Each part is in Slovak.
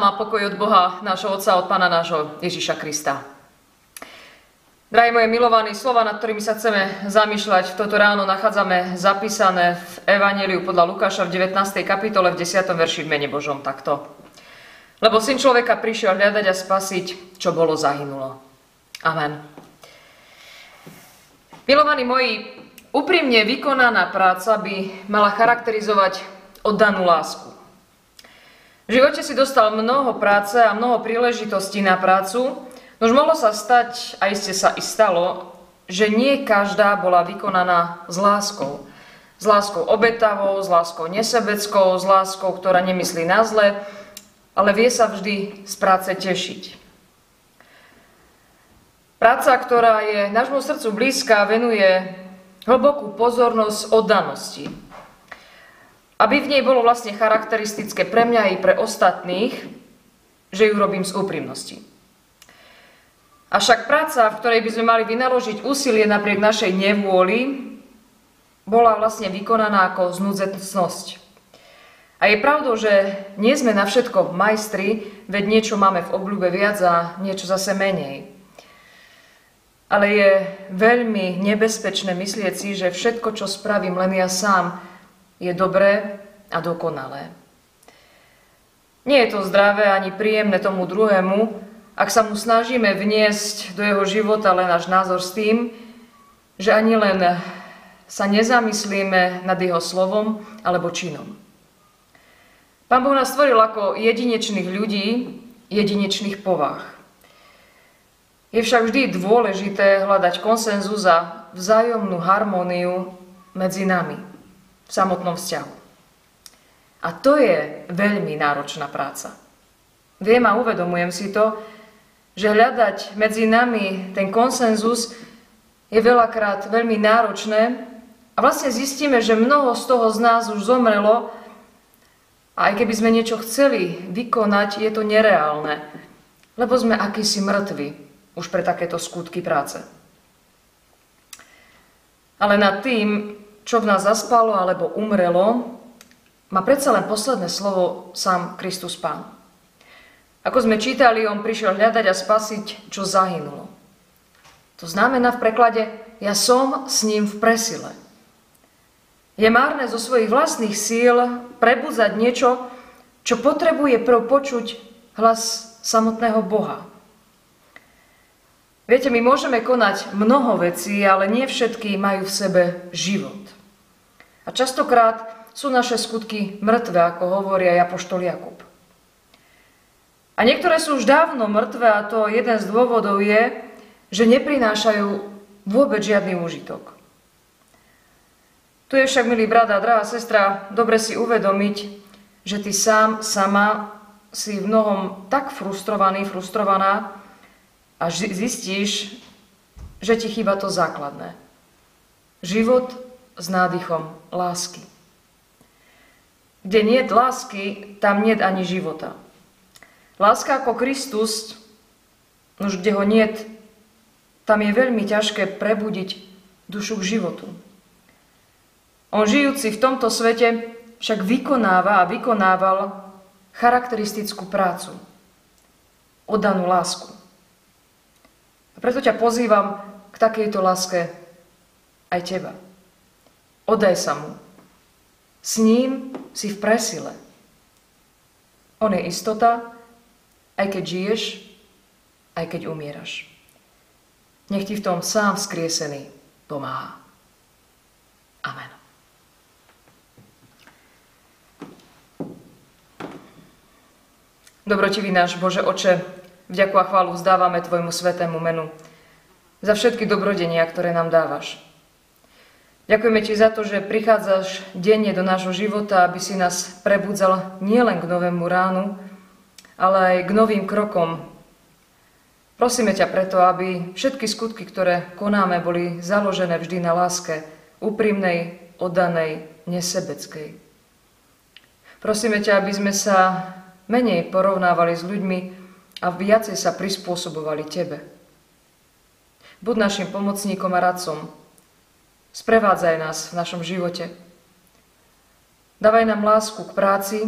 Nám a pokoj od Boha, nášho Otca, od Pána nášho Ježiša Krista. Drahí moje milovaní, slova, nad ktorými sa chceme zamýšľať v toto ráno, nachádzame zapísané v Evangeliu podľa Lukáša v 19. kapitole v 10. verši v mene Božom takto. Lebo syn človeka prišiel hľadať a spasiť, čo bolo zahynulo. Amen. Milovaní moji, úprimne vykonaná práca by mala charakterizovať oddanú lásku. V živote si dostal mnoho práce a mnoho príležitostí na prácu, no už mohlo sa stať, a iste sa i stalo, že nie každá bola vykonaná s láskou. S láskou obetavou, s láskou nesebeckou, s láskou, ktorá nemyslí na zle, ale vie sa vždy z práce tešiť. Práca, ktorá je nášmu srdcu blízka, venuje hlbokú pozornosť oddanosti. Aby v nej bolo vlastne charakteristické pre mňa i pre ostatných, že ju robím z úprimnosti. Avšak práca, v ktorej by sme mali vynaložiť úsilie napriek našej nevôli, bola vlastne vykonaná ako znúdzecnosť. A je pravdou, že nie sme na všetko majstri, veď niečo máme v obľúbe viac a niečo zase menej. Ale je veľmi nebezpečné myslieť si, že všetko, čo spravím len ja sám, je dobré a dokonalé. Nie je to zdravé ani príjemné tomu druhému, ak sa mu snažíme vniesť do jeho života len náš názor s tým, že ani len sa nezamyslíme nad jeho slovom alebo činom. Pán Boh nás stvoril ako jedinečných ľudí, jedinečných povách. Je však vždy dôležité hľadať konsenzus a vzájomnú harmóniu medzi nami v samotnom vzťahu. A to je veľmi náročná práca. Viem a uvedomujem si to, že hľadať medzi nami ten konsenzus je veľakrát veľmi náročné a vlastne zistíme, že mnoho z toho z nás už zomrelo a aj keby sme niečo chceli vykonať, je to nereálne, lebo sme akýsi mŕtvi už pre takéto skutky práce. Ale nad tým, čo v nás zaspalo alebo umrelo, má predsa len posledné slovo sám Kristus Pán. Ako sme čítali, on prišiel hľadať a spasiť, čo zahynulo. To znamená v preklade, ja som s ním v presile. Je márne zo svojich vlastných síl prebudzať niečo, čo potrebuje prv počuť hlas samotného Boha. Viete, my môžeme konať mnoho vecí, ale nie všetky majú v sebe život. A častokrát sú naše skutky mŕtve, ako hovorí aj Apoštol Jakub. A niektoré sú už dávno mŕtve a to jeden z dôvodov je, že neprinášajú vôbec žiadny úžitok. Tu je však, milý brat drahá sestra, dobre si uvedomiť, že ty sám, sama si v mnohom tak frustrovaný, frustrovaná a zistíš, že ti chýba to základné. Život s nádychom lásky. Kde nie lásky, tam nie ani života. Láska ako Kristus, už kde ho nie, tam je veľmi ťažké prebudiť dušu k životu. On žijúci v tomto svete však vykonáva a vykonával charakteristickú prácu. Oddanú lásku. A preto ťa pozývam k takejto láske aj teba. Odaj sa mu. S ním si v presile. On je istota, aj keď žiješ, aj keď umieraš. Nech ti v tom sám skriesený pomáha. Amen. Dobrotivý náš Bože Oče, vďaku a chválu vzdávame Tvojmu svetému menu za všetky dobrodenia, ktoré nám dávaš. Ďakujeme Ti za to, že prichádzaš denne do nášho života, aby si nás prebudzal nielen k novému ránu, ale aj k novým krokom. Prosíme ťa preto, aby všetky skutky, ktoré konáme, boli založené vždy na láske, úprimnej, oddanej, nesebeckej. Prosíme ťa, aby sme sa menej porovnávali s ľuďmi a viacej sa prispôsobovali Tebe. Buď našim pomocníkom a radcom, Sprevádzaj nás v našom živote. Dávaj nám lásku k práci,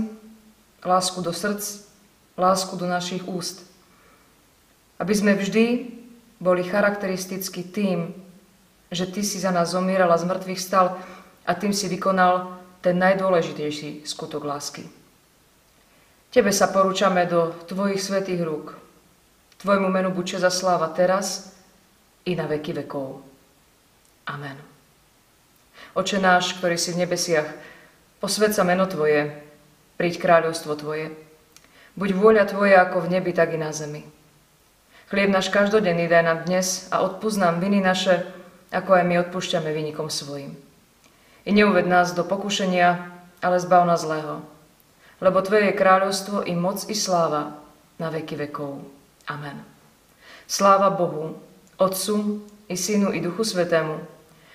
lásku do srdc lásku do našich úst. Aby sme vždy boli charakteristicky tým, že Ty si za nás zomieral z mŕtvych stal a tým si vykonal ten najdôležitejší skutok lásky. Tebe sa porúčame do Tvojich svetých rúk. Tvojmu menu buď za sláva teraz i na veky vekov. Amen. Oče náš, ktorý si v nebesiach, posved sa meno Tvoje, príď kráľovstvo Tvoje. Buď vôľa Tvoja ako v nebi, tak i na zemi. Chlieb náš každodenný daj nám dnes a odpúsť nám viny naše, ako aj my odpúšťame vynikom svojim. I neuved nás do pokušenia, ale zbav nás zlého. Lebo Tvoje je kráľovstvo i moc i sláva na veky vekov. Amen. Sláva Bohu, Otcu i Synu i Duchu Svetému,